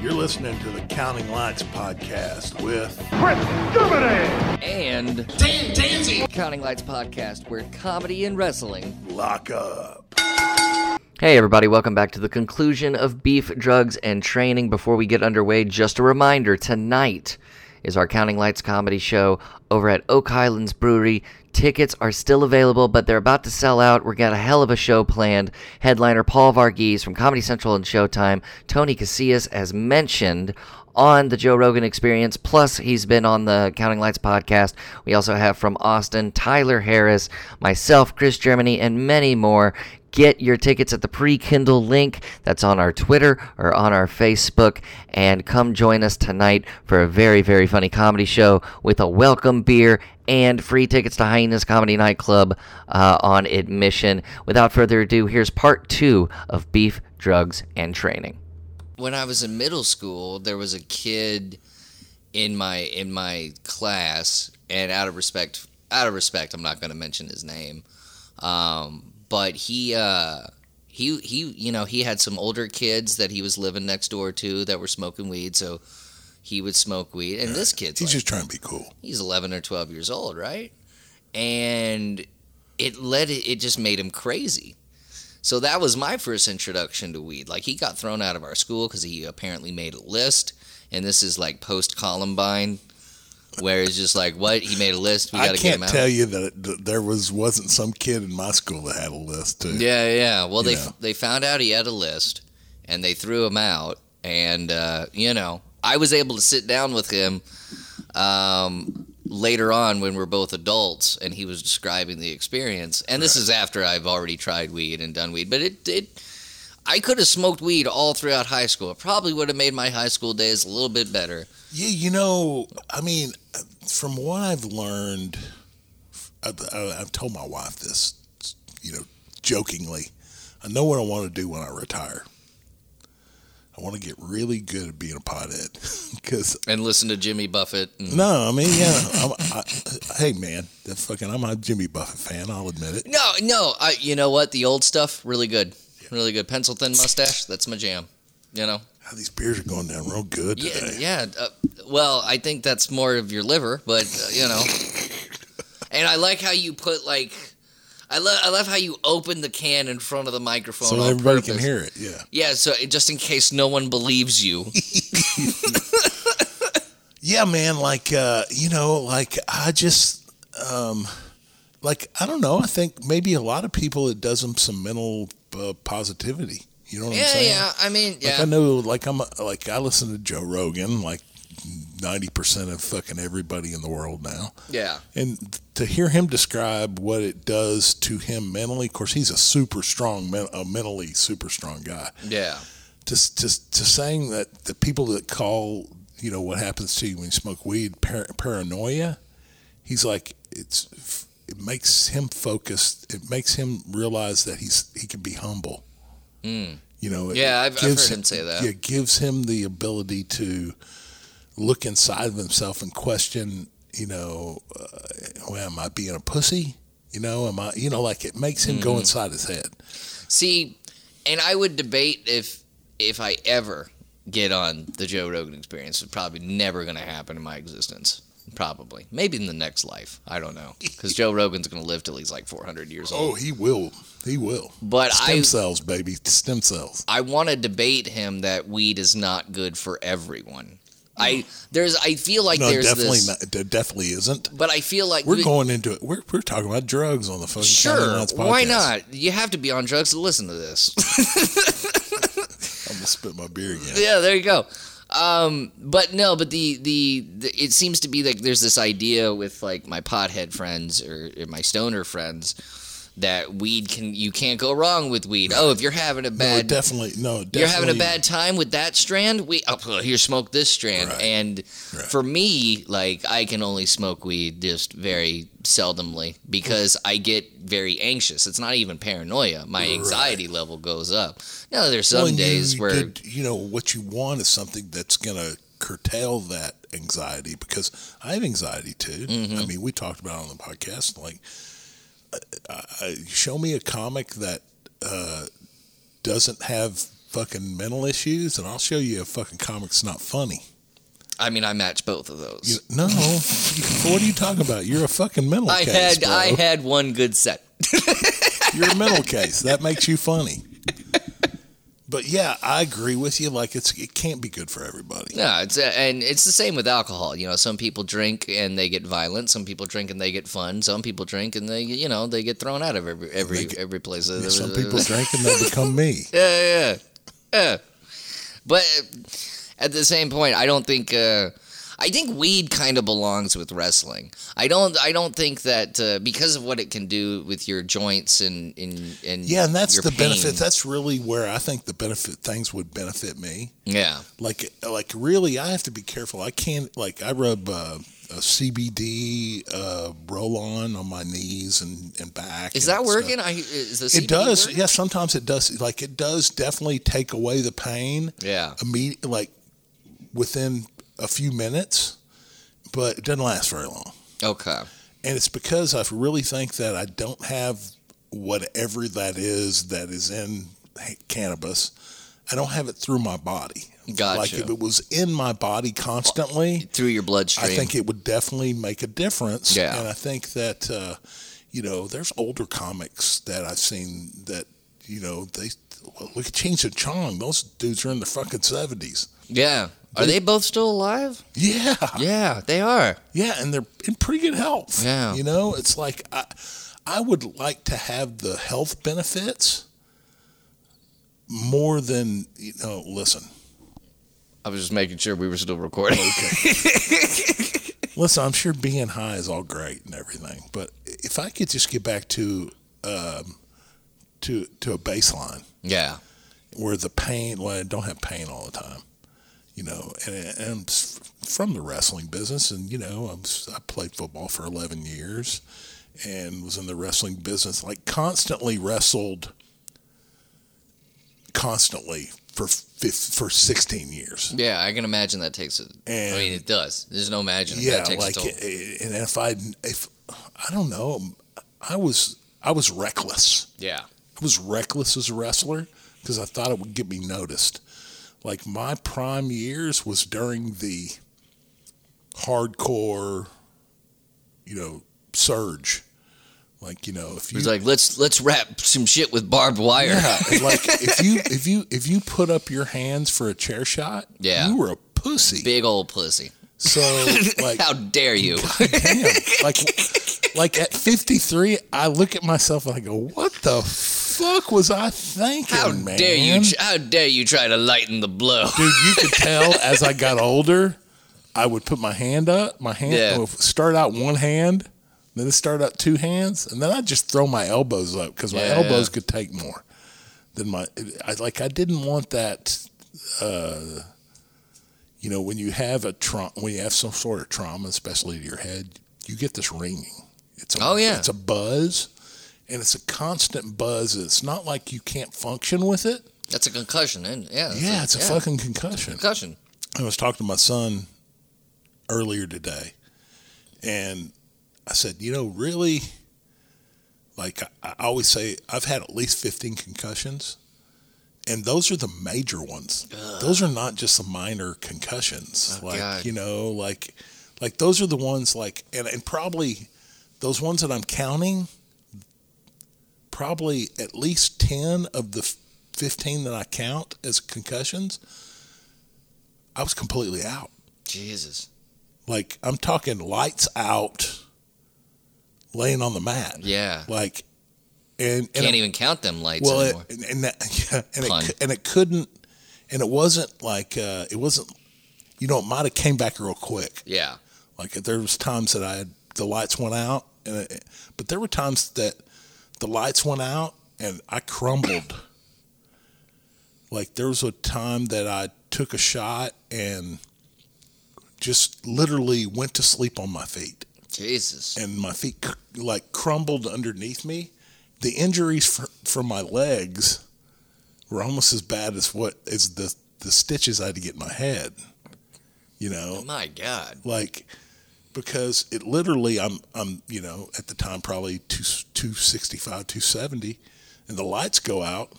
You're listening to the Counting Lights podcast with and Dan Danzy. Counting Lights Podcast, where comedy and wrestling. Lock Up. Hey, everybody, welcome back to the conclusion of Beef, Drugs, and Training. Before we get underway, just a reminder tonight is our Counting Lights comedy show over at Oak Highlands Brewery. Tickets are still available, but they're about to sell out. We've got a hell of a show planned. Headliner Paul Varghese from Comedy Central and Showtime, Tony Casillas, as mentioned on the Joe Rogan Experience. Plus, he's been on the Counting Lights podcast. We also have from Austin Tyler Harris, myself, Khris Germany, and many more. Get your tickets at the Prekindle link that's on our Twitter or on our Facebook. And come join us tonight for a very, very funny comedy show with a welcome beer and free tickets to Hyenas Comedy Nightclub uh, on admission. Without further ado, here's part two of Beef, Drugs, and Training. When I was in middle school, there was a kid in my in my class, and out of respect, out of respect, I'm not going to mention his name. Um, but he uh, he he you know he had some older kids that he was living next door to that were smoking weed, so he would smoke weed. And this kid's He's like, just trying to be cool. he's 11 or 12 years old, right? And it led it just made him crazy. So that was my first introduction to weed. Like he got thrown out of our school because he apparently made a list, and this is like post Columbine, where it's just like, what he made a list. We got I to get him can't out. tell you that that there was wasn't some kid in my school that had a list too. Yeah, yeah. Well, they Yeah. they found out he had a list, and they threw him out. And uh, you know, I was able to sit down with him um, later on when we're both adults, and he was describing the experience. And this is after I've already tried weed and done weed, but it it. I could have smoked weed all throughout high school. It probably would have made my high school days a little bit better. Yeah, you know, I mean, from what I've learned, I, I, I've told my wife this, you know, jokingly. I know what I want to do when I retire. I want to get really good at being a pothead because And listen to Jimmy Buffett. And, no, I mean, yeah, I'm, I, hey man, that fucking, I'm a Jimmy Buffett fan. I'll admit it. No, no. I, you know what? The old stuff, really good, really good. Pencil thin mustache, that's my jam. You know. How these beers are going down real good Yeah, today. yeah. Uh, well, I think that's more of your liver, but uh, you know. And I like how you put like, I love I love how you open the can in front of the microphone so everybody can hear it. Yeah. Yeah, so just in case no one believes you. Yeah, man. Like, uh, you know, like I just, um, like I don't know. I think maybe a lot of people it does them some mental uh, positivity. You know what I'm saying? yeah. I mean, Like. I know, like I'm, a, like I listen to Joe Rogan, like ninety percent of fucking everybody in the world now, yeah. and to hear him describe what it does to him mentally. Of course, he's a super strong, a mentally super strong guy. Yeah. Just, just, to saying that the people that call, you know, what happens to you when you smoke weed, par- paranoia. He's like, it's, it makes him focus. It makes him realize that he's he can be humble. You know, Yeah, I've- I've gives heard him say that. Yeah, gives him the ability to look inside of himself and question. You know, uh, well, am I being a pussy? You know, am I? You know, like it makes him Mm-hmm. go inside his head. See, and I would debate if if I ever get on the Joe Rogan experience. It's probably never going to happen in my existence. Probably, maybe in the next life. I don't know, because Joe Rogan's going to live till he's like 400 years old. Oh, he will. He will. But stem I- cells, baby, stem cells. I want to debate him that weed is not good for everyone. I there's I feel like No, there's definitely this, not. It definitely isn't. but I feel like We're we- going into it. We're, we're talking about drugs on the fucking Sure, why not? You have to be on drugs to listen to this. I'm gonna spit my beer again. yeah, there you go. Um, but no, but the, the the it seems to be like there's this idea with like my pothead friends or, or my stoner friends that weed can you can't go wrong with weed. Oh, if you're having a No, bad definitely. No, definitely. you're having a bad time with that strand, we oh, here smoke this strand. Right. And for me, like I can only smoke weed just very seldomly because I get very anxious. It's not even paranoia. My anxiety level goes up. Now there's some Well, and you days where get- you know what you want is something that's gonna curtail that anxiety because I have anxiety too. Mm-hmm. I mean, we talked about it on the podcast. Like, uh, show me a comic that uh, doesn't have fucking mental issues, and I'll show you a fucking comic's not funny. I mean, I match both of those. You, no, what are you talking about? You're a fucking mental I case, had bro. I had one good set. You're a mental case. That makes you funny. But yeah, I agree with you. Like it's it can't be good for everybody. Yeah, it's uh, and it's the same with alcohol. You know, some people drink and they get violent. Some people drink and they get fun. Some people drink and they, you know, they get thrown out of every every get- every place. Yeah, some people drink and they become me. Yeah, yeah, yeah. But uh, at the same point, I don't think. Uh, I think weed kind of belongs with wrestling. I don't. I don't think that uh, because of what it can do with your joints and and, and Yeah, and that's the pain. benefit. That's really where I think the benefit things would benefit me. yeah, Like like really, I have to be careful. I can't like I rub uh, a CBD uh, roll on on my knees and, and back. is and that stuff. working? I is the CBD It does. work? Yeah, sometimes it does. Like it does definitely take away the pain. Yeah. immediate like within a few minutes, but it doesn't last very long. Okay. And it's because I really think that I don't have whatever that is that is in cannabis. I don't have it through my body. Gotcha. Like if it was in my body constantly, Through your bloodstream. I think it would definitely make a difference. Yeah. And I think that, uh, you know, there's older comics that I've seen that, you know, they well, look at Cheech and Chong. Those dudes are in the fucking 70s. Yeah. Are they both still alive? Yeah. Yeah, they are. Yeah, and they're in pretty good health. Yeah. You know, it's like I, I would like to have the health benefits more than, you know, listen. I was just making sure we were still recording. Okay. listen, I'm sure being high is all great and everything, but if I could just get back to um, to to a baseline yeah. where the pain, well, I don't have pain all the time, you know, and, and I'm from the wrestling business, and you know, I'm, I played football for 11 years and was in the wrestling business, like constantly wrestled, constantly for for 16 years. Yeah, I can imagine that takes it. I mean, it does. There's no imagining yeah, that takes like, and if I, if I don't know, I was I was reckless. Yeah. Was reckless as a wrestler because I thought it would get me noticed. Like my prime years was during the hardcore, you know, surge. Like you know, if you He's like, let's let's wrap some shit with barbed wire. yeah, like if you if you if you put up your hands for a chair shot, Yeah. you were a pussy. Big old pussy. So like How dare you? damn. Like, like at 53, I look at myself and I go, "What the fuck was I thinking, How man?" dare you? How dare you try to lighten the blow? Dude, you could tell as I got older, I would put my hand up, my hand Yeah. would start out one hand, then it start out two hands, and then I'd just throw my elbows up because my Yeah. elbows could take more than my. I like I didn't want that. Uh, you know, when you have a trauma, when you have some sort of trauma, especially to your head, you get this ringing. It's a, Oh, yeah. it's a buzz, and it's a constant buzz. It's not like you can't function with it. That's a concussion, and yeah, yeah, it's a fucking concussion. concussion. I was talking to my son earlier today, and I said, you know, really, like I, I always say, I've had at least 15 concussions, and those are the major ones. Those are not just the minor concussions. Oh, like, God. you know, like, like those are the ones like, and, and probably those ones that I'm counting, probably at least 10 of the 15 that I count as concussions, I was completely out. Jesus. Like I'm talking lights out, laying on the mat. Yeah. Like, and, and Can't even count them lights well, anymore. it, and, and that, yeah, and Pun. it, and it couldn't, and it wasn't like uh, it wasn't. You know, it might have came back real quick. yeah. Like there was times that I had the lights went out, and it, but there were times that the lights went out and I crumbled. like there was a time that I took a shot and just literally went to sleep on my feet, Jesus. and my feet like crumbled underneath me. The injuries fr- from my legs were almost as bad as what as the the stitches I had to get in my head. You know, My God. like because it literally I'm I'm you know at the time probably two two sixty five two seventy, and the lights go out,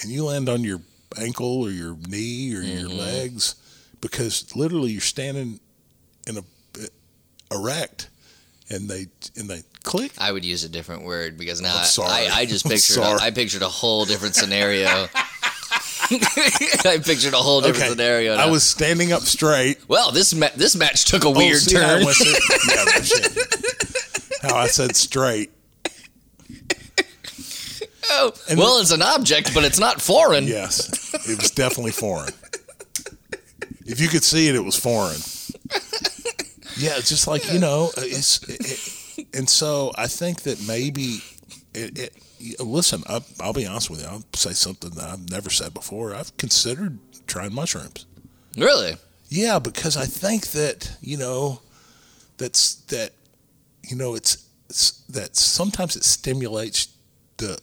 and you land on your ankle or your knee or your Mm-hmm. legs because literally you're standing in a erect and they and they click. I would use a different word because now I. I, just pictured. I pictured a whole different scenario. I pictured a whole different scenario. I was standing up straight. well. This ma- this match took a Oh, weird see how I turn. yeah, how I said straight. Oh, And- well, it's an object, but it's not foreign. Yes, it was definitely foreign. If you could see it, it was foreign. Yeah, it's just like you know, it's it, and so I think that maybe it. it listen, I, I'll be honest with you. I'll say something that I've never said before. I've considered trying mushrooms. Really? Yeah, because I think that you know, that's that, you know, it's, it's that sometimes it stimulates the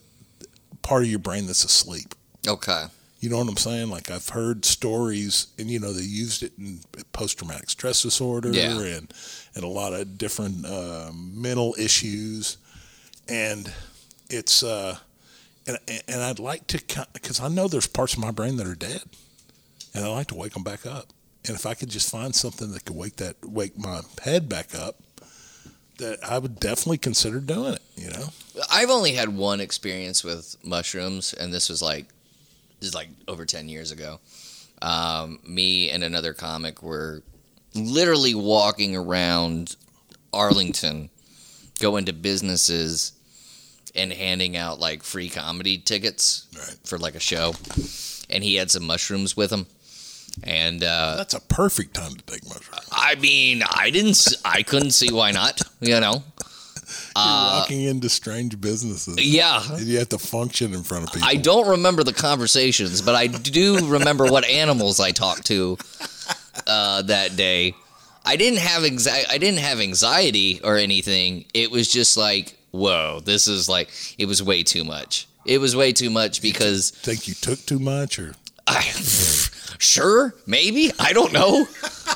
part of your brain that's asleep. Okay. You know what I'm saying? Like I've heard stories, and you know they used it in post traumatic stress disorder Yeah. and and a lot of different uh, mental issues, and it's uh, and and I'd like to because I know there's parts of my brain that are dead, and I'd like to wake them back up. And if I could just find something that could wake that wake my head back up, that I would definitely consider doing it. You know? I've only had one experience with mushrooms, and this was like this is like over ten years ago. Um, me and another comic were literally walking around Arlington, going to businesses and handing out like free comedy tickets Right. for like a show, and he had some mushrooms with him. And uh, That's a perfect time to take mushrooms. I mean, I didn't, I couldn't see why not. You know, You're walking into strange businesses. Uh, yeah. And you have to function in front of people. I don't remember the conversations, but I do remember what animals I talked to uh, that day. I didn't have anxi- I didn't have anxiety or anything. It was just like, whoa, this is like it was way too much. It was way too much because think you took too much, or I sure maybe I don't know.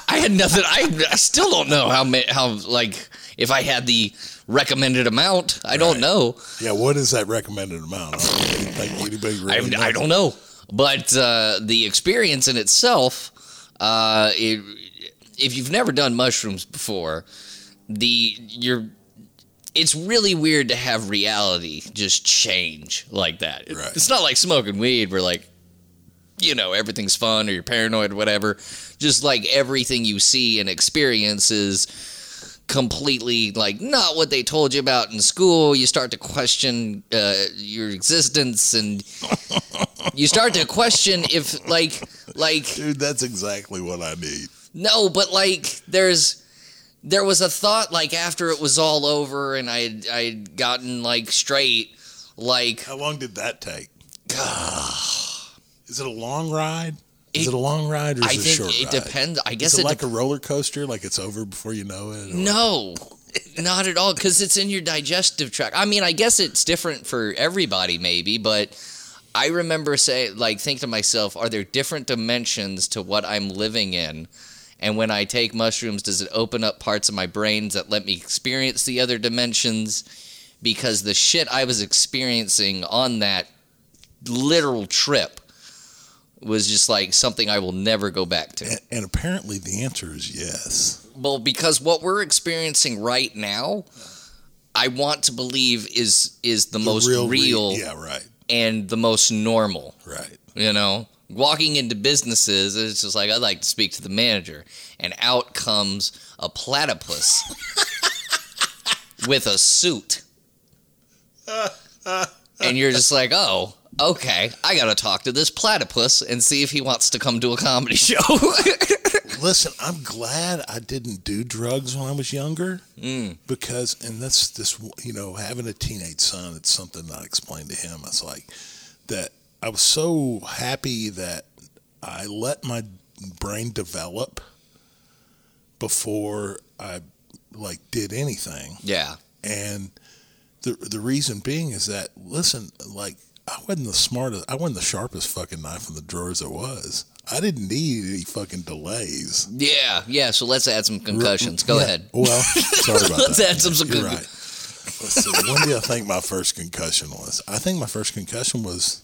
I had nothing. I, I still don't know how how like if I had the recommended amount. I don't know. yeah, what is that recommended amount? I don't anybody really I. I don't know, but uh, the experience in itself, uh, it, if you've never done mushrooms before, the you're it's really weird to have reality just change like that. Right. It's not like smoking weed where like you know everything's fun or you're paranoid or whatever. Just like everything you see and experience is completely like not what they told you about in school. You start to question uh, your existence and you start to question if like like Dude, that's exactly what I need. no, but like there's there was a thought like after it was all over and I I had gotten like straight like How long did that take? Is it a long ride? Is It- it, a long ride or is I it a think short it ride? depends. I guess Is it, it like a roller coaster? Like it's over before you know it? or- No, not at all. Because it's in your digestive tract. I mean, I guess it's different for everybody, maybe, but I remember say like think to myself, are there different dimensions to what I'm living in? And when I take mushrooms, does it open up parts of my brains that let me experience the other dimensions? Because the shit I was experiencing on that literal trip was just like something I will never go back to. And, and apparently the answer is yes. Well, because what we're experiencing right now, I want to believe is is the, most real, re- yeah, right, and the most normal. right. You know, walking into businesses, it's just like I'd like to speak to the manager, and out comes a platypus with a suit, and you're just like, oh. Okay, I gotta talk to this platypus and see if he wants to come to a comedy show. Listen, I'm glad I didn't do drugs when I was younger Mm. because, and that's this, you know, having a teenage son, it's something I explained to him. It's like that I was so happy that I let my brain develop before I like did anything. yeah, And the the reason being is that listen, like I wasn't the smartest, I wasn't the sharpest fucking knife in the drawer as it was. I didn't need any fucking delays. yeah, yeah. So let's add some concussions. Go Yeah, ahead. Well, sorry about Let's that. add some You're con- right. Let's see. When do I think my first concussion was? I think my first concussion was,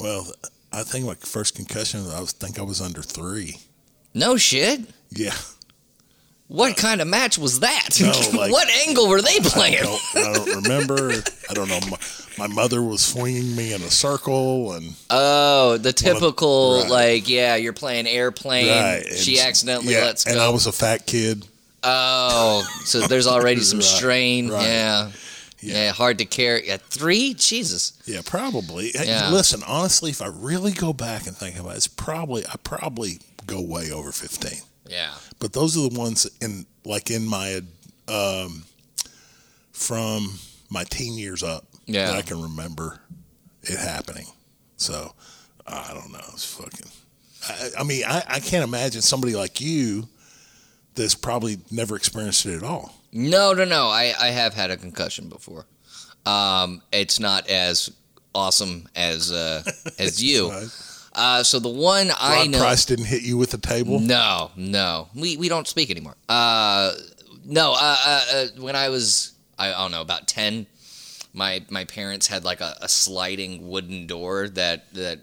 well, I think my first concussion, I was think I was under three. No shit. Yeah. What kind of match was that? No, like- what angle were they I playing? don't, I don't remember. I don't know. My, my mother was swinging me in a circle, and Oh, the typical right. like, yeah, you're playing airplane. Right, she accidentally yeah, lets go, and. I was a fat kid. oh, so there's already some Right, strain. Yeah. Yeah. yeah. hard to carry. At three, Jesus. Yeah, probably. Yeah. Listen, honestly, if I really go back and think about it, it's probably I probably go way over fifteen. Yeah. But those are the ones in like in my um, from my teen years up Yeah. that I can remember it happening. So I don't know. It's fucking. I, I mean, I, I can't imagine somebody like you that's probably never experienced it at all. No, no, no. I, I have had a concussion before. Um, it's not as awesome as uh, as you. Uh, so the one I Rod know. Price didn't hit you with the table. No, no. We we don't speak anymore. Uh, no. Uh, uh, uh, when I was, I don't know, about ten, my my parents had like a, a sliding wooden door that that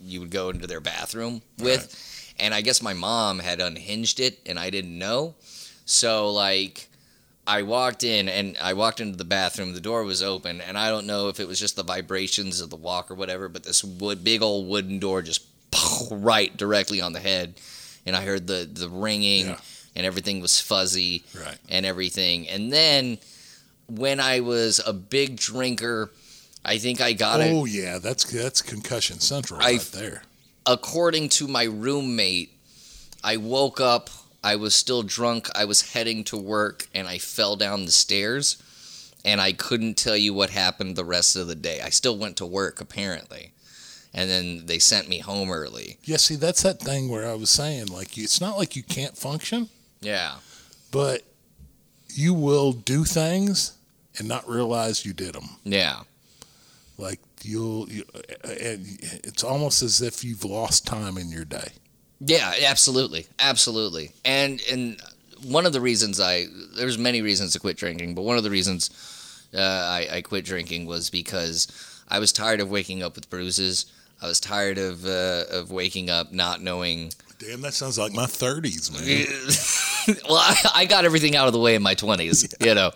you would go into their bathroom with, and I guess my mom had unhinged it, and I didn't know. So like. I walked in and I walked into the bathroom. The door was open, and I don't know if it was just the vibrations of the walk or whatever, but this wood, big old wooden door just right directly on the head, and I heard the the ringing, Yeah. and everything was fuzzy Right. and everything. And then when I was a big drinker, I think I got it. Oh yeah, that's that's concussion central I- right there. according to my roommate, I woke up, I was still drunk, I was heading to work, and I fell down the stairs. And I couldn't tell you what happened the rest of the day. I still went to work, apparently. And then they sent me home early. Yeah, see, that's that thing where I was saying, like, it's not like you can't function, Yeah. but you will do things and not realize you did them. Yeah. Like you'll, you, and it's almost as if you've lost time in your day. Yeah, absolutely, absolutely. And and one of the reasons I there's many reasons to quit drinking, but one of the reasons uh, I, I quit drinking was because I was tired of waking up with bruises. I was tired of uh, of waking up not knowing. Damn, that sounds like my thirties, man. well, I, I got everything out of the way in my twenties, you know.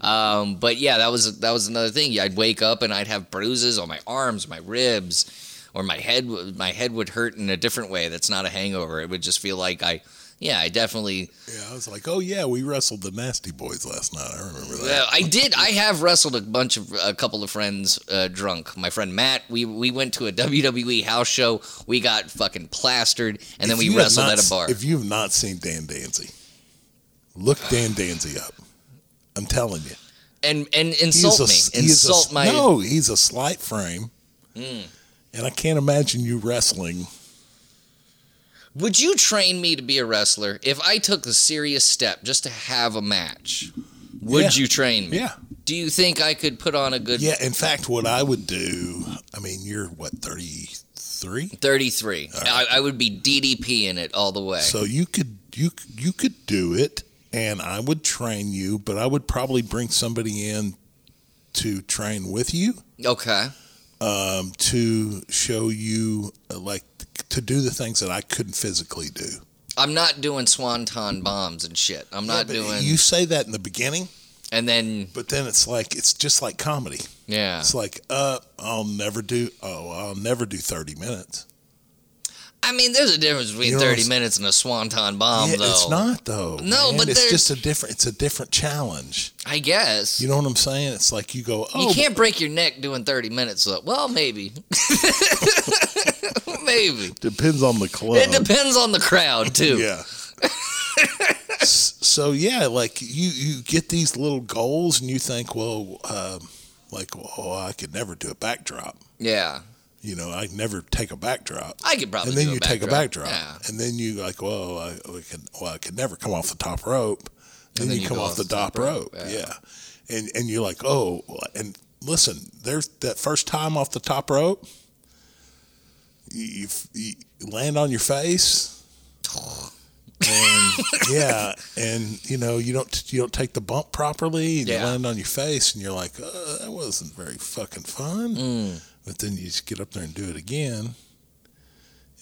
Um, but yeah, that was that was another thing. I'd wake up and I'd have bruises on my arms, my ribs, or my head. would- My head would hurt in a different way. That's not a hangover. It would just feel like I, yeah, I definitely. Yeah, I was like, oh yeah, we wrestled the Nasty Boys last night. I remember that. I did. I have wrestled a bunch of a couple of friends uh, drunk. My friend Matt. We we went to a WWE house show. We got fucking plastered, and then we wrestled not at a bar. If you have not seen Dan Danzy, look Dan Danzy up. I'm telling you. and and insult a- me. is a- Insult my. No, he's a slight frame. Mm. And I can't imagine you wrestling. Would you train me to be a wrestler if I took the serious step just to have a match? Would Yeah. you train me? Yeah. Do you think I could put on a good Yeah, in fact, what I would do, I mean, you're what, 33? 33? I, I would be DDP in it all the way. So you could you you could do it and I would train you, but I would probably bring somebody in to train with you okay. Um, to show you uh, like to do the things that I couldn't physically do. I'm not doing swanton bombs and shit. I'm not Yeah, doing. You say that in the beginning, and then, but then it's like it's just like comedy. yeah. It's like, uh, I'll never do. Oh, I'll never do thirty minutes. I mean, there's a difference between You know, 30 minutes and a swanton bomb, yeah, though. it's not though. No, man. but it's just a different. It's a different challenge. I guess. You know what I'm saying? It's like you go, oh, you can't break your neck doing 30 minutes, though. Well, maybe. maybe. depends on the club. It depends on the crowd, too. Yeah. So yeah, like you you get these little goals and you think, well, um, like, oh, I could never do a backdrop. Yeah. You know, I never take a backdrop. I could probably and then a you take a backdrop. Yeah. and then you like, well, I, I could, well, I could never come off the top rope. Then, then you, you come go off the top rope, yeah. yeah. And and you're like, oh, and listen, there's that first time off the top rope, you, you, you land on your face, and yeah, and you know you don't you don't take the bump properly, and you land on your face, and you're like, uh, that wasn't very fucking fun. Mm. But then you just get up there and do it again,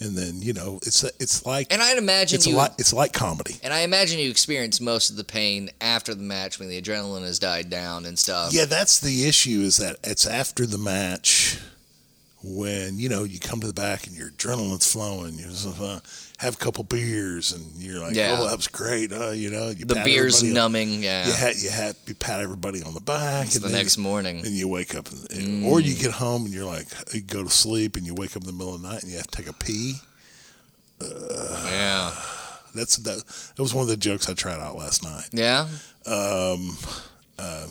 and then you know it's it's like And I'd imagine it's you. like it's like comedy. and I imagine you experience most of the pain after the match when the adrenaline has died down and stuff. Yeah, that's the issue. Is that it's after the match when you know you come to the back and your adrenaline's flowing. You just, uh, have a couple beers and you're like, Yeah. "Oh, that was great." Uh, you know, you The beer's everybody on- numbing. Yeah. You had you had you pat everybody on the back, the next you, morning. and you wake up, and, Mm. or you get home and you're like, you go to sleep and you wake up in the middle of the night and you have to take a pee. Yeah. That's that. That was one of the jokes I tried out last night. Yeah. Um, uh,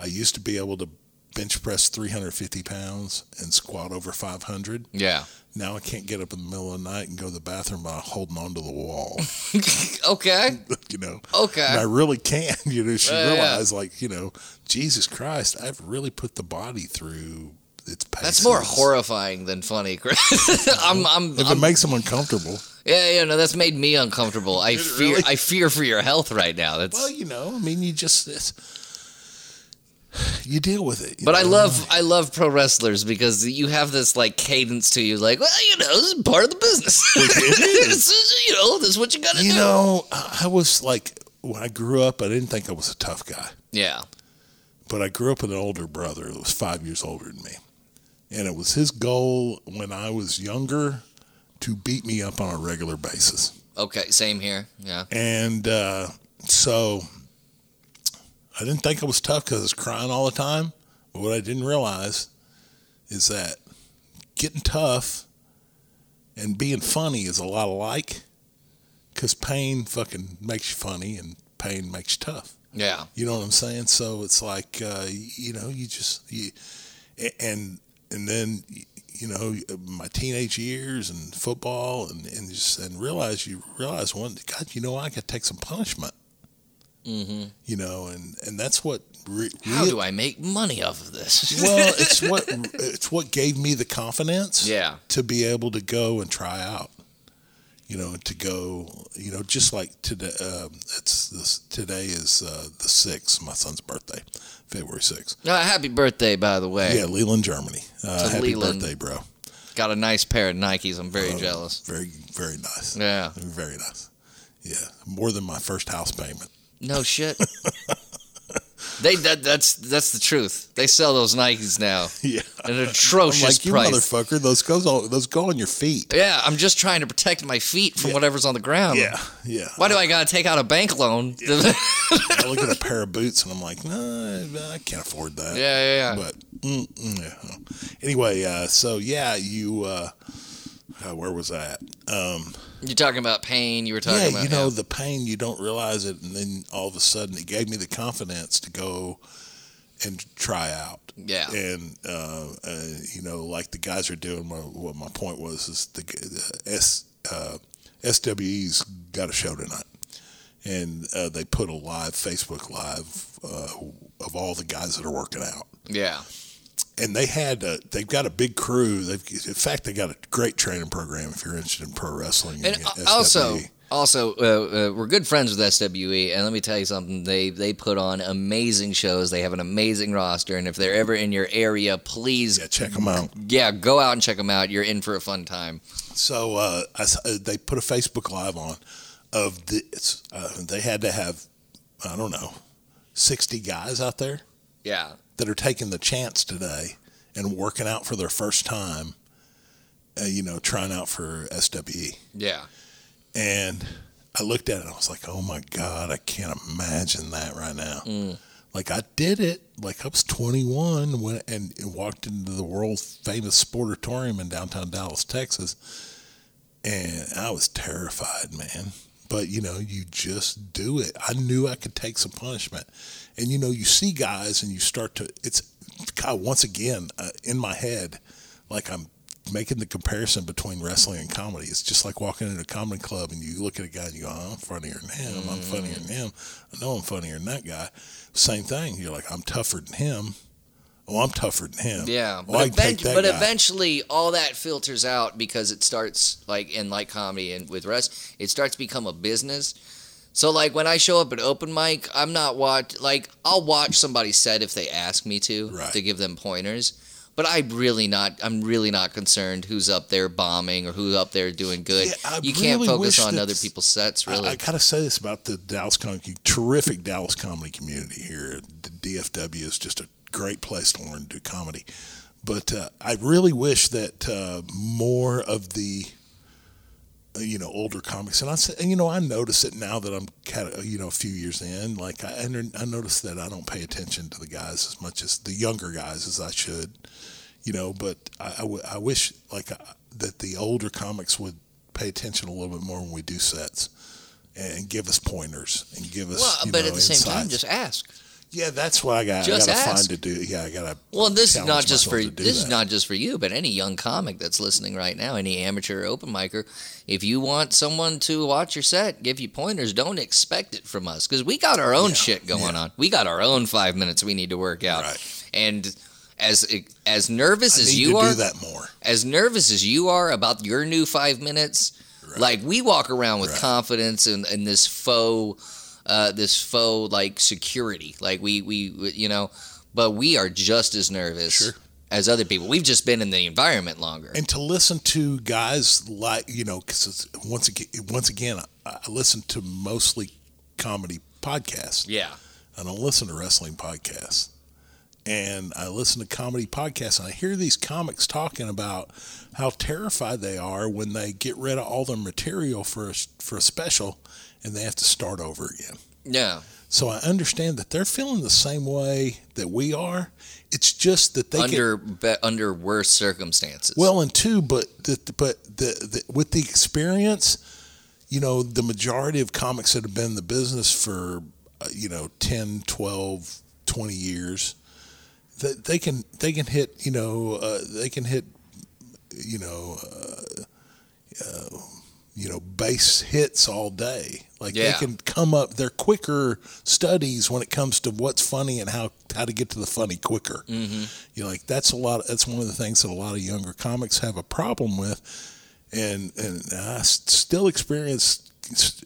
I used to be able to bench press 350 pounds and squat over 500. Yeah. Now I can't get up in the middle of the night and go to the bathroom by holding onto the wall. Okay. you know, Okay. I really can. You know, she Yeah, yeah. realized like, you know, Jesus Christ, I've really put the body through its paces. That's more horrifying than funny, Khris. I'm, I'm, If it I'm, makes them uncomfortable, yeah, yeah, no, that's made me uncomfortable. I it fear, really? I fear for your health right now. That's, well, you know, I mean, you just it's, you deal with it. but I love, I love pro wrestlers because you have this like cadence to you, like, well, you know, this is part of the business. It is. This is, you know, this is what you got to do. You know, I I was like when I grew up, I didn't think I was a tough guy. Yeah. but I grew up with an older brother that was five years older than me. And it was his goal when I was younger to beat me up on a regular basis. Okay. Same here. Yeah. And uh, so I didn't think I was tough because I was crying all the time. But what I didn't realize is that getting tough and being funny is a lot alike because pain fucking makes you funny and pain makes you tough. Yeah. You know what I'm saying? So it's like uh, you know, you just you, and and then you know my teenage years and football and and just and realize you realize one God, you know I could take some punishment. Hmm You know, and and that's what. Re- How real- do I make money off of this? well, it's what it's what gave me the confidence yeah. to be able to go and try out. You know, to go, you know, just like today. Um, it's this today is uh, the sixth, my son's birthday, February sixth. Uh, happy birthday, by the way. Yeah, Leland, Germany. Uh, happy Leland. birthday, bro. Got a nice pair of Nikes. I'm very Oh, jealous. Very, very nice. Yeah. Very nice. Yeah, more than my first house payment. No shit. they that, that's that's the truth. They sell those Nikes now Yeah, at an I'm atrocious like you, price. motherfucker. Those goes on. Those go on your feet. Yeah, I'm just trying to protect my feet from Yeah. whatever's on the ground. Yeah, yeah. Why do I gotta take out a bank loan? I look at a pair of boots and I'm like, nah, I can't afford that. yeah, yeah, yeah. But mm, mm, yeah. anyway, uh, so yeah, you. Uh, uh, where was I at? Um, You're talking about pain. You were talking about yeah, about you know yeah. the pain. You don't realize it, and then all of a sudden, it gave me the confidence to go and try out. Yeah. And uh, uh, you know, like the guys are doing. My, what my point was is the, the S uh, SWE's got a show tonight, and uh, they put a live Facebook live uh, of all the guys that are working out yeah. And they had a, they've got a big crew. They've in fact they got a great training program if you're interested in pro wrestling. And uh, also, SWE. also, uh, uh, we're good friends with SWE, and let me tell you something. They they put on amazing shows. They have an amazing roster, and if they're ever in your area, please, yeah, check them out. yeah, go out and check them out. You're in for a fun time. So uh, I uh, they put a Facebook live on of this. Uh, they had to have I don't know sixty guys out there Yeah, that are taking the chance today and working out for their first time. Uh, you know, trying out for SWE. yeah, And I looked at it and I was like, oh my God, I can't imagine that right now. Mm. Like I did it, like I was 21 when, and, and walked into the world famous sportatorium in downtown Dallas, Texas. And I was terrified, man. But you know, you just do it. I knew I could take some punishment. And you know, you see guys and you start to, it's, God, once again, uh, in my head, like I'm making the comparison between wrestling and comedy. It's just like walking into a comedy club and you look at a guy and you go, oh, I'm funnier than him. I'm funnier than him. I know I'm funnier than that guy. Same thing. You're like, I'm tougher than him. Oh, I'm tougher than him. yeah. Well, But, I event- but eventually, all that filters out because it starts like in like comedy and with rest, it starts to become a business. So like when I show up at open mic, I'm not watch like I'll watch somebody's set if they ask me to Right. to give them pointers. But I'm really not. I'm really not concerned who's up there bombing or who's up there doing good. Yeah, you can't really focus on other people's sets. Really, I, I gotta say this about the Dallas comedy, terrific Dallas comedy community here. The DFW is just a great place to learn to do comedy. But uh, I really wish that uh, more of the uh, you know older comics, and I said you know, I notice it now that I'm kind of you know a few years in. Like I, I notice that I don't pay attention to the guys as much as the younger guys as I should. You know, but I, I, w- I wish like uh, that the older comics would pay attention a little bit more when we do sets and give us pointers and give us. well, you but know, at the same time, just ask. Yeah, that's what I got. Just I got to ask. find to do. Yeah, I got to. Well, this is not just for this is not just for you, but any young comic that's listening right now, any amateur open micer. If you want someone to watch your set, give you pointers, don't expect it from us because we got our own Yeah, shit going yeah. on. We got our own five minutes we need to work out, Right. and as as nervous I as you are, do that more. as nervous as you are about your new five minutes, Right. like we walk around with Right. confidence and, and this faux, uh, this faux like security, like we, we we you know, but we are just as nervous Sure. as other people. We've just been in the environment longer. and to listen to guys like you know because once again once again I, I listen to mostly comedy podcasts yeah, i don't listen to wrestling podcasts and i listen to comedy podcasts and i hear these comics talking about how terrified they are when they get rid of all their material for a, for a special and they have to start over again yeah. so i understand that they're feeling the same way that we are it's just that they under be, under worse circumstances. Well, and two, but the, but the, the with the experience, you know, the majority of comics that have been in the business for uh, you know 10, 12, 20 years, that they can they can hit you know uh, they can hit you know uh, uh, you know base hits all day. Like Yeah. they can come up. They're quicker studies when it comes to what's funny and how how to get to the funny quicker. hmm You know, like that's a lot. That's one of the things that a lot of younger comics have a problem with, and and I still experience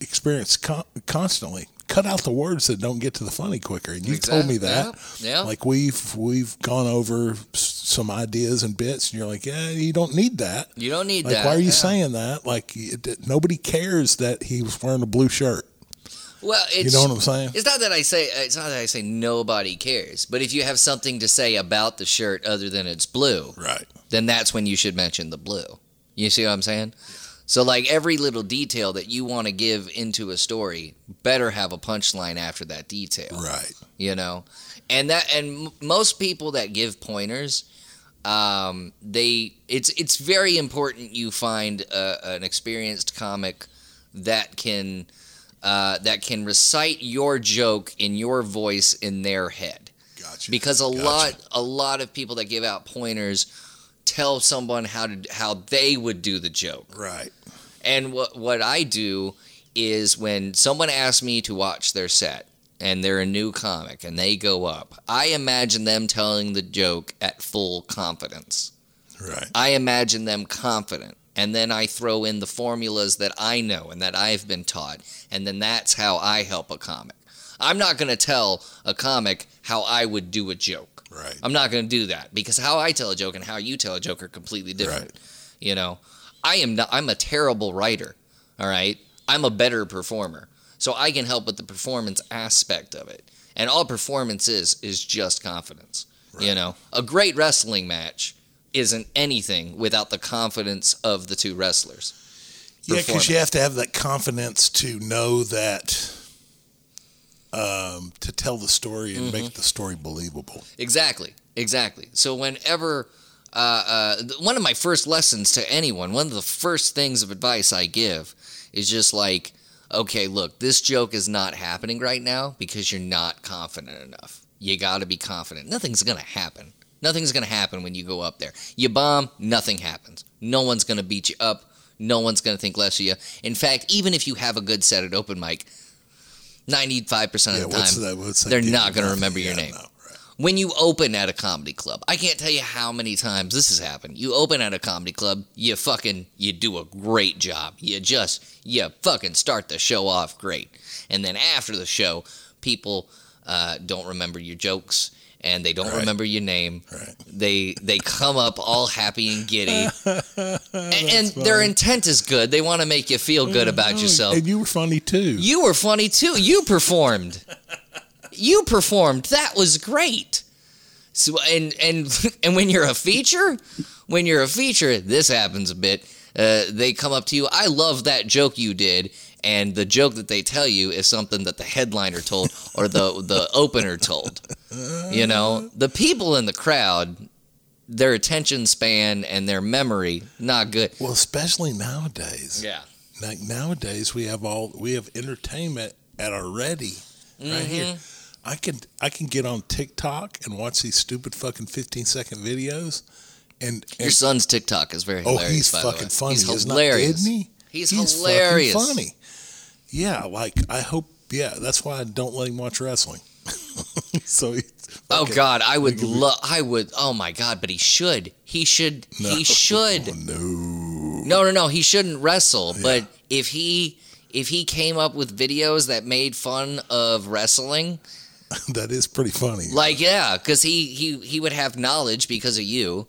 experience con- constantly. Cut out the words that don't get to the funny quicker. And you told me that. Yeah. yeah. Like we've we've gone over some ideas and bits, and you're like, yeah, you don't need that. you don't need Like, that. why are you yeah. saying that? Like, it, nobody cares that he was wearing a blue shirt. Well, it's, You know what I'm saying? It's not that I say it's not that I say nobody cares, but if you have something to say about the shirt other than it's blue, Right. then that's when you should mention the blue. You see what I'm saying? So like every little detail that you want to give into a story better have a punchline after that detail, Right. you know. And that and m- most people that give pointers um, they it's it's very important you find a, an experienced comic that can uh, that can recite your joke in your voice in their head Gotcha. because a Gotcha. lot a lot of people that give out pointers tell someone how to how they would do the joke Right. and what what I do is when someone asks me to watch their set and they're a new comic and they go up, I imagine them telling the joke at full confidence. Right. I imagine them confident. And then I throw in the formulas that I know and that I've been taught. And then that's how I help a comic. I'm not going to tell a comic how I would do a joke. Right. I'm not going to do that because how I tell a joke and how you tell a joke are completely different. You know, I am not, I'm a terrible writer. All right. I'm a better performer. So I can help with the performance aspect of it. And all performance is is just confidence. You know, a great wrestling match isn't anything without the confidence of the two wrestlers. Yeah, because you have to have that confidence to know that um, to tell the story and Mm-hmm. make the story believable. Exactly, exactly. So whenever uh, uh, one of my first lessons to anyone, one of the first things of advice I give is just like, okay, look, this joke is not happening right now because you're not confident enough. You got to be confident. Nothing's gonna happen. Nothing's gonna happen when you go up there. You bomb, nothing happens. No one's gonna beat you up. No one's gonna think less of you. In fact, even if you have a good set at open mic, ninety-five percent Yeah, of the time, that? What's that they're not gonna remember your name no, right. when you open at a comedy club, I can't tell you how many times this has happened. You open at a comedy club, you fucking you do a great job. You just you fucking start the show off great, and then after the show, people uh, don't remember your jokes, and they don't Right. remember your name. Right. They they come up all happy and giddy, and, and their intent is good. They want to make you feel good about yourself. And you were funny too. You were funny too. You performed. you performed. That was great. So and and and when you're a feature, when you're a feature, this happens a bit. Uh, they come up to you. I love that joke you did, and the joke that they tell you is something that the headliner told or the the opener told. You know, the people in the crowd, their attention span and their memory not good. well, especially nowadays. Yeah. Like nowadays, we have all we have entertainment at our ready right here. Mm-hmm. I can I can get on TikTok and watch these stupid fucking fifteen second videos, and, Your son's TikTok is very oh, hilarious. he's by the way. fucking funny. He's hilarious. isn't he? He's, fucking hilarious. funny. Yeah, like I hope. Yeah, that's why I don't let him watch wrestling. so he, Oh God, I would love. I would. Oh my God, but he should. He should. He should. Oh, no, No, no, no. He shouldn't wrestle. But if he if he came up with videos that made fun of wrestling, that is pretty funny. like yeah, because he he he would have knowledge because of you.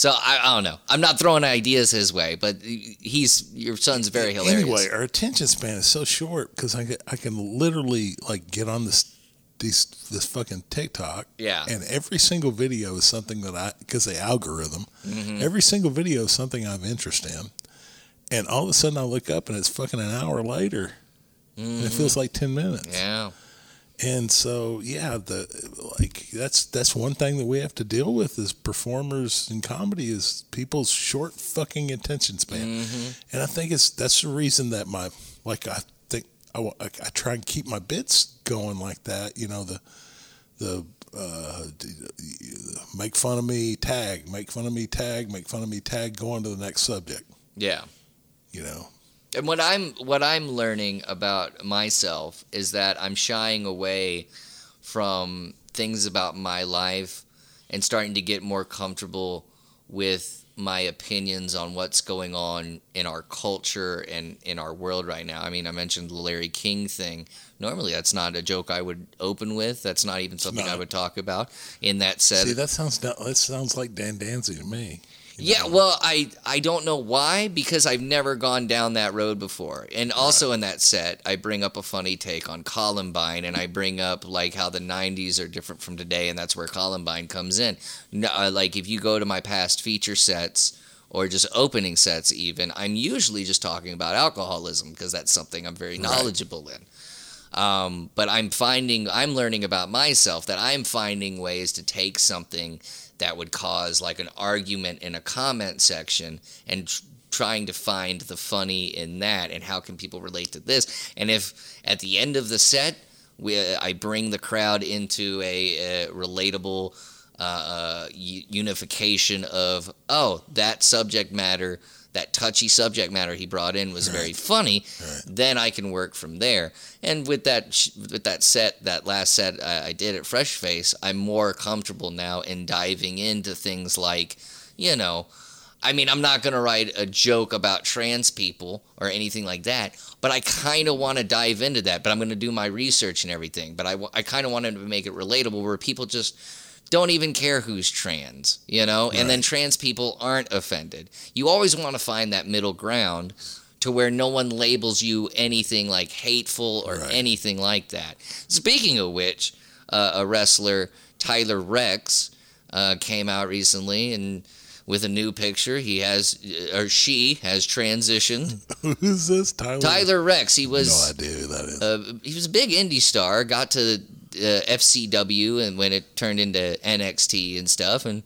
So I, I don't know. I'm not throwing ideas his way, but he's your son's very hilarious. Anyway, our attention span is so short because I, I can literally like get on this these this fucking TikTok. Yeah. And every single video is something that I because the algorithm, Mm-hmm. every single video is something I have interest in, and all of a sudden I look up and it's fucking an hour later, and it feels like ten minutes. Mm-hmm. yeah. And so yeah, the like that's that's one thing that we have to deal with as performers in comedy is people's short fucking attention span. Mm-hmm. And I think it's that's the reason that my like I think I, I, I try and keep my bits going like that. You know the the uh, make fun of me tag, make fun of me tag, make fun of me tag, go on to the next subject. Yeah. You know. And what I'm what I'm learning about myself is that I'm shying away from things about my life and starting to get more comfortable with my opinions on what's going on in our culture and in our world right now. I mean, I mentioned the Larry King thing. Normally, that's not a joke I would open with. That's not even something I would talk about. In that said, See, that sounds that sounds like Dan Danzy to me. Yeah, well, I I don't know why because I've never gone down that road before. And also in that set, I bring up a funny take on Columbine, and I bring up like how the '90s are different from today, and that's where Columbine comes in. No, uh, like if you go to my past feature sets or just opening sets, even I'm usually just talking about alcoholism because that's something I'm very knowledgeable in. Um, but I'm finding, I'm learning about myself that I'm finding ways to take something that would cause like an argument in a comment section and tr- trying to find the funny in that and how can people relate to this. And if at the end of the set, we, I bring the crowd into a, a relatable uh, uh, unification of, oh, that subject matter, that touchy subject matter he brought in was very funny. Then I can work from there. And with that, with that set, that last set I, I did at Fresh Face, I'm more comfortable now in diving into things like, you know, I mean, I'm not going to write a joke about trans people or anything like that, but I kind of want to dive into that. But I'm going to do my research and everything. But I, I kind of wanted to make it relatable where people just don't even care who's trans, you know? And then trans people aren't offended. You always want to find that middle ground to where no one labels you anything like hateful or Right. anything like that. Speaking of which, uh, a wrestler, Tyler Reks, uh, came out recently and with a new picture. He has, or she has transitioned. Who's this? Tyler. Tyler Reks. He was. No idea who that is. uh, he was a big indie star. Got to uh, FCW and when it turned into NXT and stuff. And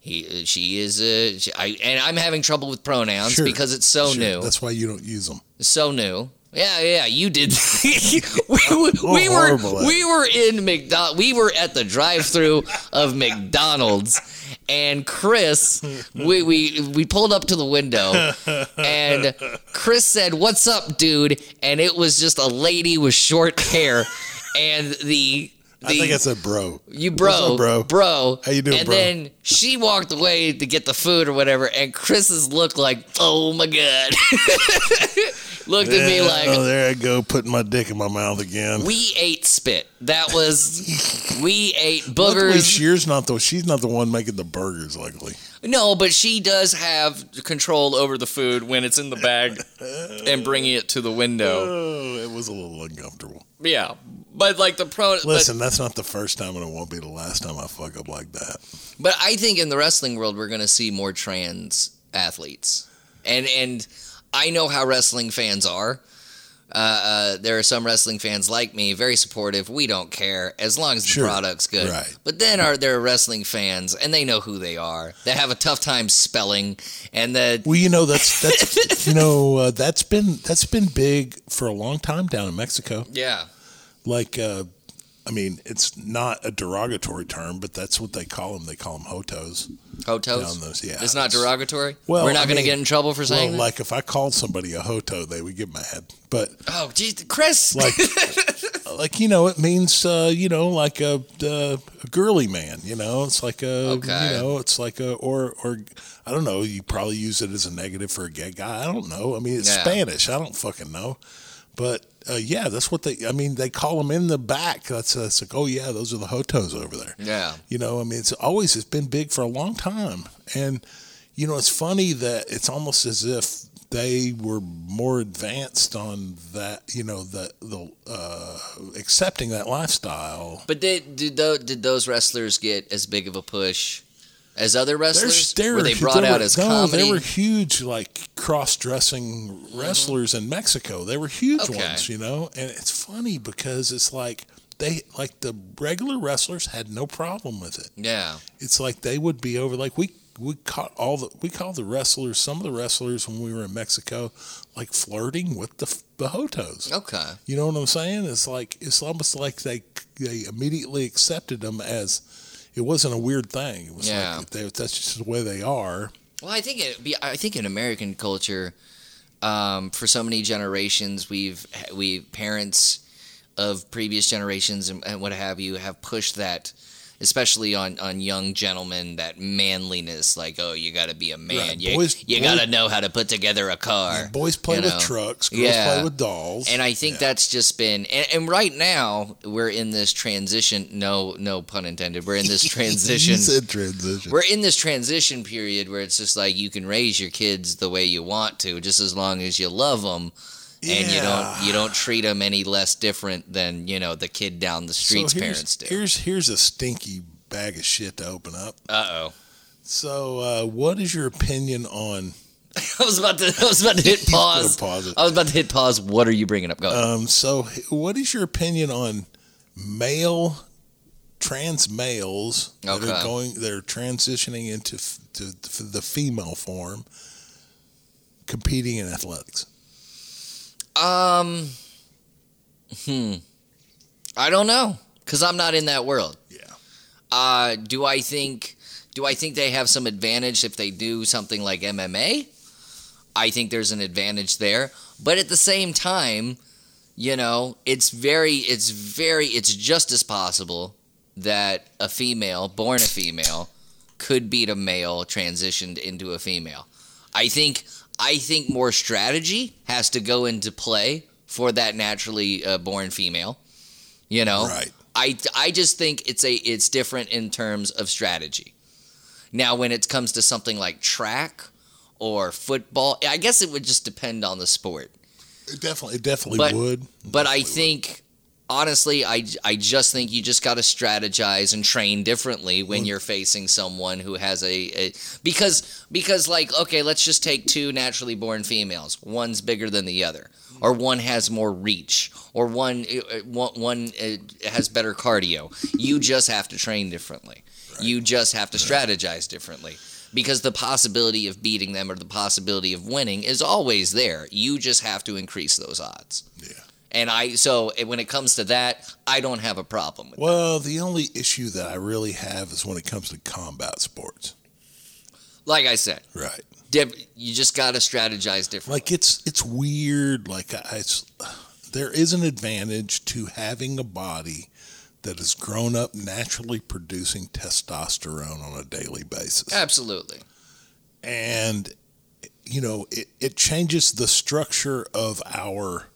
he, she is, uh, she, I, and I'm having trouble with pronouns Sure. because it's so Sure, new. That's why you don't use them. so new. Yeah, yeah, you did. we, we, we were we were in McDonald. We were at the drive-through of McDonald's, and Khris, we, we we pulled up to the window, and Khris said, "What's up, dude?" And it was just a lady with short hair, and the the I think I said bro. you bro, up, bro? bro. How you doing, and bro? And then she walked away to get the food or whatever, and Khris's look like, oh my god. looked at me like oh, there I go, putting my dick in my mouth again. we ate spit. That was we ate Luckily, boogers. she's not the she's not the one making the burgers. Luckily, No, but she does have control over the food when it's in the bag and bringing it to the window. oh, it was a little uncomfortable. Yeah, but like the pro. but- Listen, that's not the first time, and it won't be the last time I fuck up like that. But I think in the wrestling world, we're going to see more trans athletes, and and I know how wrestling fans are. Uh, uh, there are some wrestling fans like me, very supportive. We don't care as long as the Sure. product's good. Right. But then are there wrestling fans, and they know who they are. They have a tough time spelling, and the Well, you know that's that's you know uh, that's been that's been big for a long time down in Mexico. yeah, Like, uh, I mean, it's not a derogatory term, but that's what they call them. They call them jotos. jotos. Those, yeah. It's not derogatory. Well, we're not going to get in trouble for Well, saying that. like if I called somebody a joto, they would get mad. But oh, geez, Khris. like, like you know, it means uh, you know, like a, a a girly man. You know, it's like a Okay. you know, it's like a or or I don't know. You probably use it as a negative for a gay guy. I don't know. I mean, it's Yeah. Spanish. I don't fucking know. But uh, yeah, that's what they. I mean, they call them in the back. That's, like, oh yeah, those are the jotos over there. yeah. You know, I mean, it's always it's been big for a long time, and you know, it's funny that it's almost as if they were more advanced on that. You know, the the uh, accepting that lifestyle. But did did those, did those wrestlers get as big of a push as other wrestlers? they're, were they brought they out were- as no, comedy? they were huge, like cross-dressing mm-hmm. wrestlers in Mexico. They were huge Okay. ones, you know. And it's funny because it's like they like the regular wrestlers had no problem with it. yeah, it's like they would be over like we we caught all the we called the wrestlers some of the wrestlers when we were in Mexico like flirting with the the jotos. okay. You know what I'm saying? It's like it's almost like they they immediately accepted them as it wasn't a weird thing. It was Yeah. like they, that's just the way they are. Well, I think it be. I think in American culture, um, for so many generations, we've we parents of previous generations and, and what have you have pushed that. Especially on, on young gentlemen, that manliness, like oh, you got to be a man. Right. You, Boys- you got to know how to put together a car. Boys play you with trucks, girls Yeah. play with dolls. And I think Yeah. that's just been and, and right now we're in this transition no no pun intended. We're in this transition said transition. we're in this transition period where it's just like you can raise your kids the way you want to just as long as you love them and you don't you don't treat them any less different than, you know, the kid down the street's so here's, parents do. Here's here's a stinky bag of shit to open up. Uh-oh. So, uh, what is your opinion on I was about to I was about to hit pause. pause. I was about to hit pause. What are you bringing up? Go. ahead. Um, so, what is your opinion on male trans males that are going? They're transitioning into f- to the female form, competing in athletics. Um, hmm. I don't know because I'm not in that world. Yeah. Uh, do I think? Do I think they have some advantage if they do something like MMA? I think there's an advantage there, but at the same time, you know, it's very, it's very, it's just as possible that a female, born a female, could beat a male transitioned into a female. I think, I think more strategy has to go into play for that naturally uh, born female. You know, Right. I, I just think it's a it's different in terms of strategy. Now, when it comes to something like track or football, I guess it would just depend on the sport. It definitely, it definitely But- would. But I Definitely would. think, honestly, I, I just think you just got to strategize and train differently when you're facing someone who has a, a because because like okay, let's just take two naturally born females. One's bigger than the other, or one has more reach, or one uh, one, one uh, has better cardio. You just have to train differently. You just have to strategize differently. Because the possibility of beating them or the possibility of winning is always there. You just have to increase those odds. Yeah. And I so eh, when it comes to that, I don't have a problem with. Well, the only issue that I really have is when it comes to combat sports. Like I said, Right. Deb, you just got to strategize differently. Like it's it's weird. Like I, it's, there is an advantage to having a body that has grown up naturally producing testosterone on a daily basis. Absolutely. And you know, it, it changes the structure of our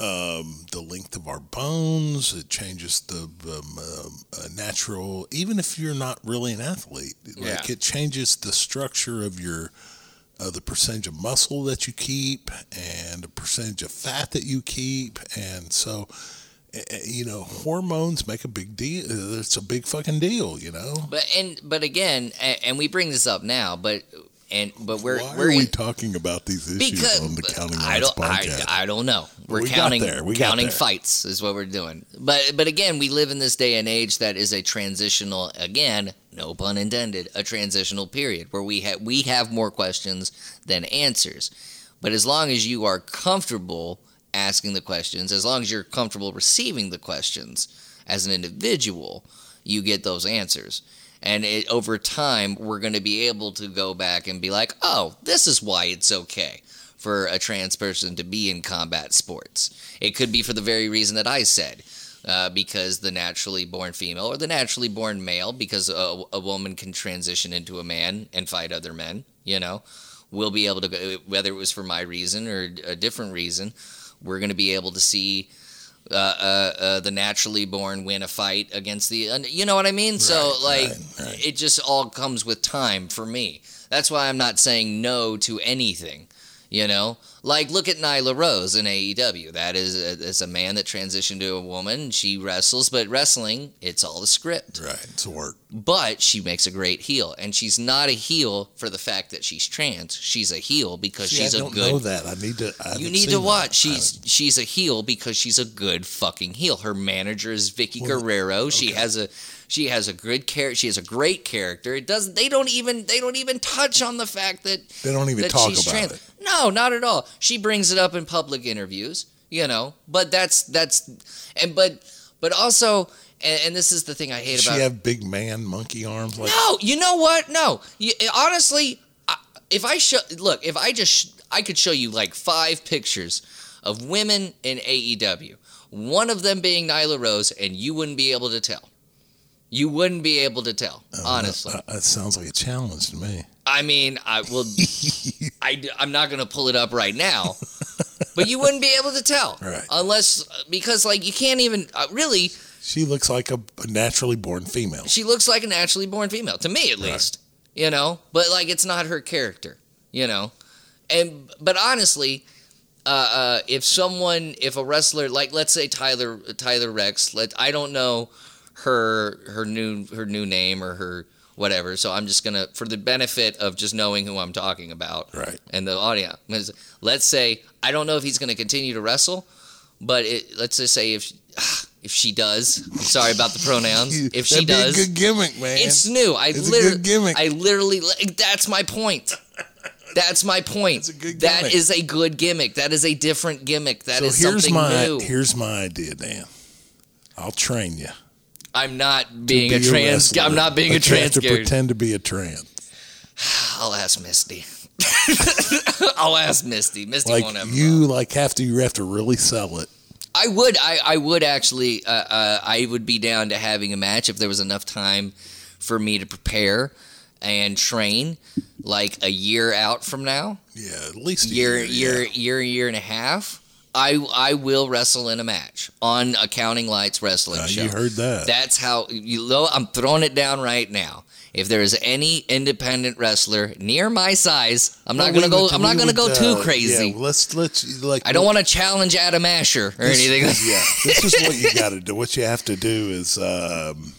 um, the length of our bones. It changes the um, um, uh, natural, even if you're not really an athlete, like Yeah. it changes the structure of your uh, the percentage of muscle that you keep and the percentage of fat that you keep, and so. eh, eh, You know, hormones make a big deal. It's a big fucking deal. You know. But and but again, and, and we bring this up now, but and but we're Why we're are we in- talking about these issues because on the Counting I don't podcast? I don't know. We're We counting. We counting fights is what we're doing. But but again, we live in this day and age that is a transitional again, no pun intended, a transitional period where we have we have more questions than answers. But as long as you are comfortable asking the questions, as long as you're comfortable receiving the questions as an individual, you get those answers. And it, over time, we're going to be able to go back and be like, oh, this is why it's okay for a trans person to be in combat sports. It could be for the very reason that I said. Uh, because the naturally born female or the naturally born male, because a, a woman can transition into a man and fight other men, you know, we'll be able to go, whether it was for my reason or a different reason, we're going to be able to see uh, uh, uh, the naturally born win a fight against the, you know what I mean? so, like, right, right. it just all comes with time for me. That's why I'm not saying no to anything. You know, like look at Nyla Rose in AEW. That is uh, a, is a man that transitioned to a woman. She wrestles, but wrestling, it's all a script. Right, it's work. But she makes a great heel, and she's not a heel for the fact that she's trans. She's a heel because See, she's I a don't good know that. I need to. I you need to that. watch. She's she's a heel because she's a good fucking heel. Her manager is Vickie Well, Guerrero. She has a she has a good character. She has a great character. It doesn't. They don't even they don't even touch on the fact that They don't even talk about trans. it. No, not at all. She brings it up in public interviews. You know, but that's that's and but but also and, and this is the thing I hate Does she about have big man monkey arms? Like no, you know what? No, you, honestly, I- if I show look, if I just sh- I could show you like five pictures of women in AEW, one of them being Nyla Rose, and you wouldn't be able to tell. You wouldn't be able to tell, honestly. Uh, that sounds like a challenge to me. I mean, I will. I, I'm not going to pull it up right now, but you wouldn't be able to tell, Right. Unless because like you can't even uh, really. She looks like a, a naturally born female. she looks like a naturally born female to me at least you know but like it's not her character you know and but honestly uh, uh, if someone if a wrestler like let's say tyler tyler reks let i don't know her her new her new name or her whatever so i'm just gonna for the benefit of just knowing who i'm talking about Right. and the audience let's say i don't know if he's gonna continue to wrestle but it, let's just say if if she does I'm sorry about the pronouns if she That'd be a does good gimmick, man. it's new. I It's a literally, good gimmick. I literally, that's my point. That's my point. It's a good That is a good gimmick. That is a different gimmick. That so is something my new. here's my idea, Dan. I'll train you. I'm not being Be a trans. wrestler, I'm not being a you have trans. to pretend to be a trans. I'll ask Misty. I'll ask Misty. Misty Like won't have. a you, like have to you have to really sell it. I would. I, I would actually. Uh, uh, I would be down to having a match if there was enough time for me to prepare and train, like a year out from now. Yeah, at least a year, year. year, year, year and a half. I I will wrestle in a match on a Counting Lights wrestling Uh, show. you heard that. That's how you know. I'm throwing it down right now. If there is any independent wrestler near my size, I'm not gonna go. would- I'm not gonna would, go too uh, crazy. Yeah, let's let's like. I don't want to challenge Adam Asher or this- anything. Yeah, this is what you got to do. What you have to do is um,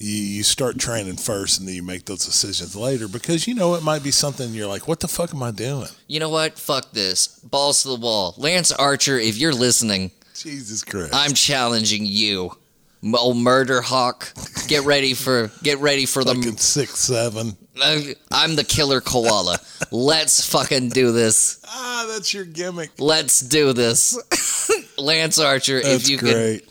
you you start training first, and then you make those decisions later because you know it might be something you're like, what the fuck am I doing? you know what? Fuck this. Balls to the wall. Lance Archer, if you're listening, Jesus Christ! I'm challenging you. Old murder hawk. Get ready for get ready for the fucking six seven. I'm the killer koala. Let's fucking do this. Ah, that's your gimmick. Let's do this. Lance Archer, That's if you could. great. ah,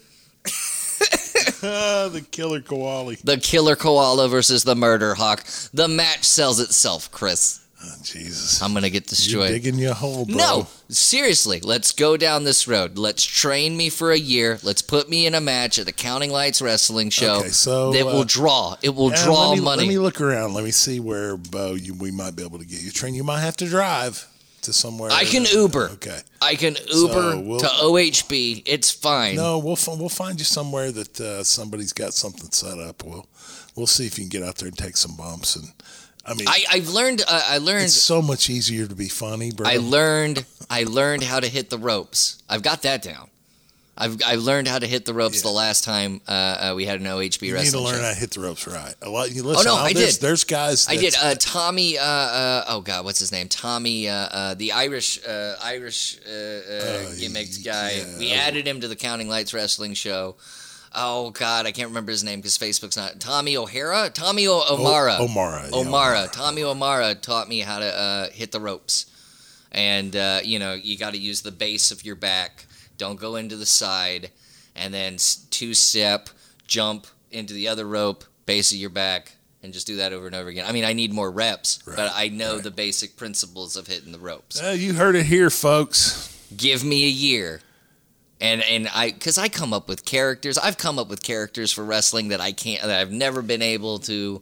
the killer koala. The killer koala versus the murder hawk. The match sells itself, Khris. Oh, Jesus. I'm gonna get destroyed. You're digging your hole, bro. No, seriously, let's go down this road. Let's train me for a year. Let's put me in a match at the Counting Lights Wrestling Show. Okay, so, will uh, draw. It will Yeah, draw let me, money. Let me look around. Let me see where, Bo, you, we might be able to get you trained. You might have to drive to somewhere. I can Uber. Okay. I can Uber we'll- to OHB. It's fine. No, we'll we'll find you somewhere that uh, somebody's got something set up. We'll we'll see if you can get out there and take some bumps. And I mean, I, I've learned. Uh, I learned. it's so much easier to be funny, bro. I learned. I learned how to hit the ropes. I've got that down. I've I learned how to hit the ropes the last time uh, uh, we had an OHB wrestling. you need to learn show. how to hit the ropes right. A lot. You listen. no, I'll- did. There's guys. I did. Uh, Tommy. Uh, uh, oh God, what's his name? Tommy. Uh, uh, the Irish. Uh, Irish uh, uh, gimmicked guy. yeah. We added him to the Counting Lights wrestling show. Oh God, I can't remember his name because Facebook's not. Tommy O'Hara. Tommy o- O'Mara. O- O'Mara, yeah, O'Mara. Tommy O'Mara taught me how to uh, hit the ropes, and uh, you know you got to use the base of your back. Don't go into the side, and then two step jump into the other rope, base of your back, and just do that over and over again. I mean, I need more reps, but I know right. the basic principles of hitting the ropes. Uh, you heard it here, folks. Give me a year. And and I cuz I come up with characters. I've come up with characters for wrestling that I can't that I've never been able to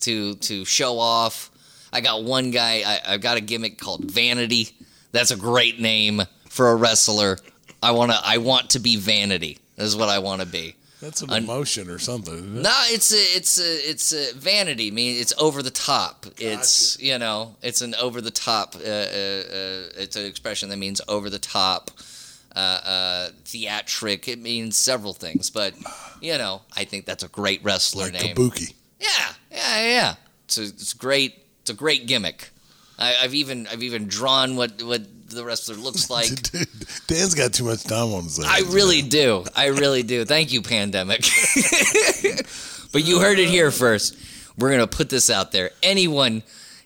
to to show off. I got one guy I, I've got a gimmick called Vanity. That's a great name for a wrestler. I want to I want to be Vanity. Is what I want to be. That's an emotion or something. it? No, it's a, it's a, it's a vanity. I mean, it's over the top. It's you know, it's an over the top. Uh, uh, uh, it's an expression that means over the top, uh, uh, theatric. It means several things, but you know, I think that's a great wrestler Like name. Kabuki. Yeah, yeah, yeah. It's a, it's great. It's a great gimmick. I, I've even I've even drawn what what the wrestler looks like. Dan's got too much time on his hands. I really man. do. I really do. Thank you, pandemic. but you heard it here first. We're gonna put this out there. Anyone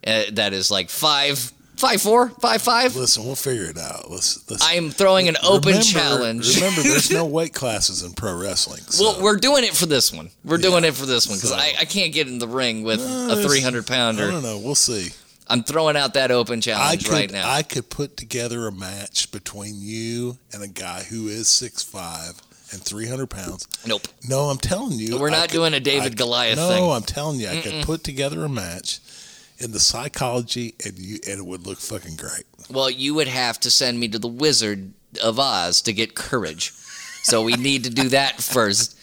uh, that is like five, five four, five five. Listen, we'll figure it out. Let's. let's I am throwing an open remember- challenge. Remember, there's no weight classes in pro wrestling. So. Well, we're doing it for this one. We're doing it for this one because So- I, I can't get in the ring with Uh, a there's- 300 I pounder. don't know. We'll see. I'm throwing out that open challenge could, right now. I could put together a match between you and a guy who is six five and 300 pounds. nope. No, I'm telling you. We're not could- doing a David I Goliath no, thing. I'm telling you, I could put together a match in the psychology and you and it would look fucking great. Well, you would have to send me to the Wizard of Oz to get courage. So we need to do that first.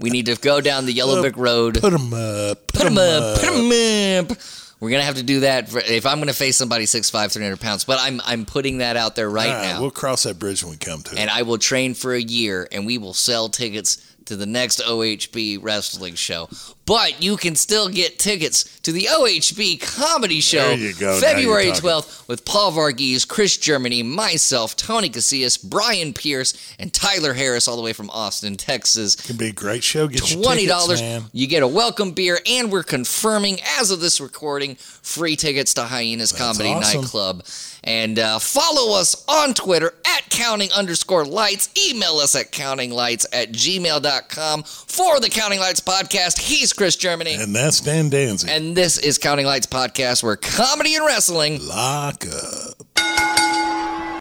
We need to go down the Yellow Brick Road. Put them up. Put him up. Put him up. We're gonna have to do that for, if I'm gonna face somebody 6'5", 300 pounds. But I'm I'm putting that out there right right, now, We'll cross that bridge when we come to it. and I will train for a year, and we will sell tickets to the next OHB wrestling show. But you can still get tickets to the OHB comedy show go. February 12th with Paul Varghese, Khris Germany, myself, Tony Casillas, Brian Pierce, and Tyler Harris, all the way from Austin, Texas. It Can be a great show. Get your Twenty tickets, dollars. man. You get a welcome beer, and we're confirming as of this recording free tickets to Hyenas Comedy awesome. Nightclub. And uh, follow us on Twitter at counting underscore lights. Email us at countinglights at gmail.com for the Counting Lights podcast. He's Khris Germany. And that's Dan Danzig. And this is Counting Lights Podcast, where comedy and wrestling Lock up.